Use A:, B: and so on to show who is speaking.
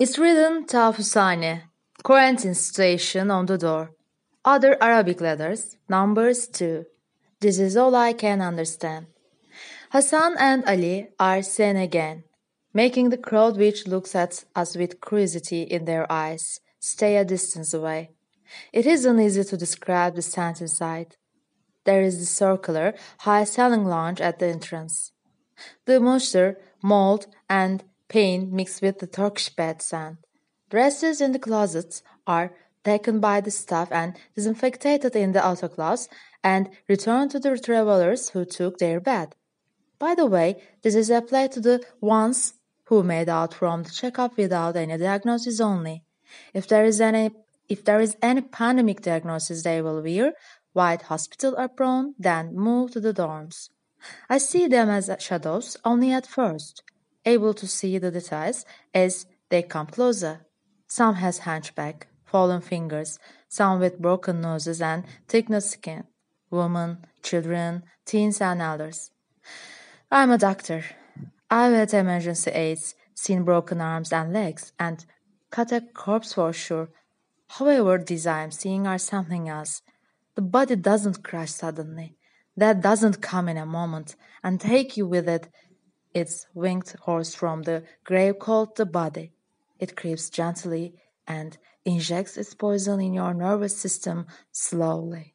A: It's written Tafusani, quarantine station on the door. Other Arabic letters, numbers too. This is all I can understand. Hassan and Ali are seen again, making the crowd which looks at us with curiosity in their eyes stay a distance away. It isn't easy to describe the stand inside. There is the circular, high-ceiling lounge at the entrance. The moisture, mold, and paint mixed with the Turkish bed sand. Dresses in the closets are taken by the staff and disinfected in the autoclaves and returned to the travelers who took their bed. By the way, this is applied to the ones who made out from the checkup without any diagnosis only. If there is any if there is any pandemic diagnosis they will wear white hospital apron, then move to the dorms. I see them as shadows only at first, able to see the details as they come closer. Some has hunchback, fallen fingers, some with broken noses and thickened skin, women, children, teens and elders. I'm a doctor. I've had emergency aids, seen broken arms and legs, and cut a corpse for sure. However, these I am seeing are something else. The body doesn't crash suddenly. That doesn't come in a moment and take you with it. Its winged horse from the grave called the body. It creeps gently and injects its poison in your nervous system slowly.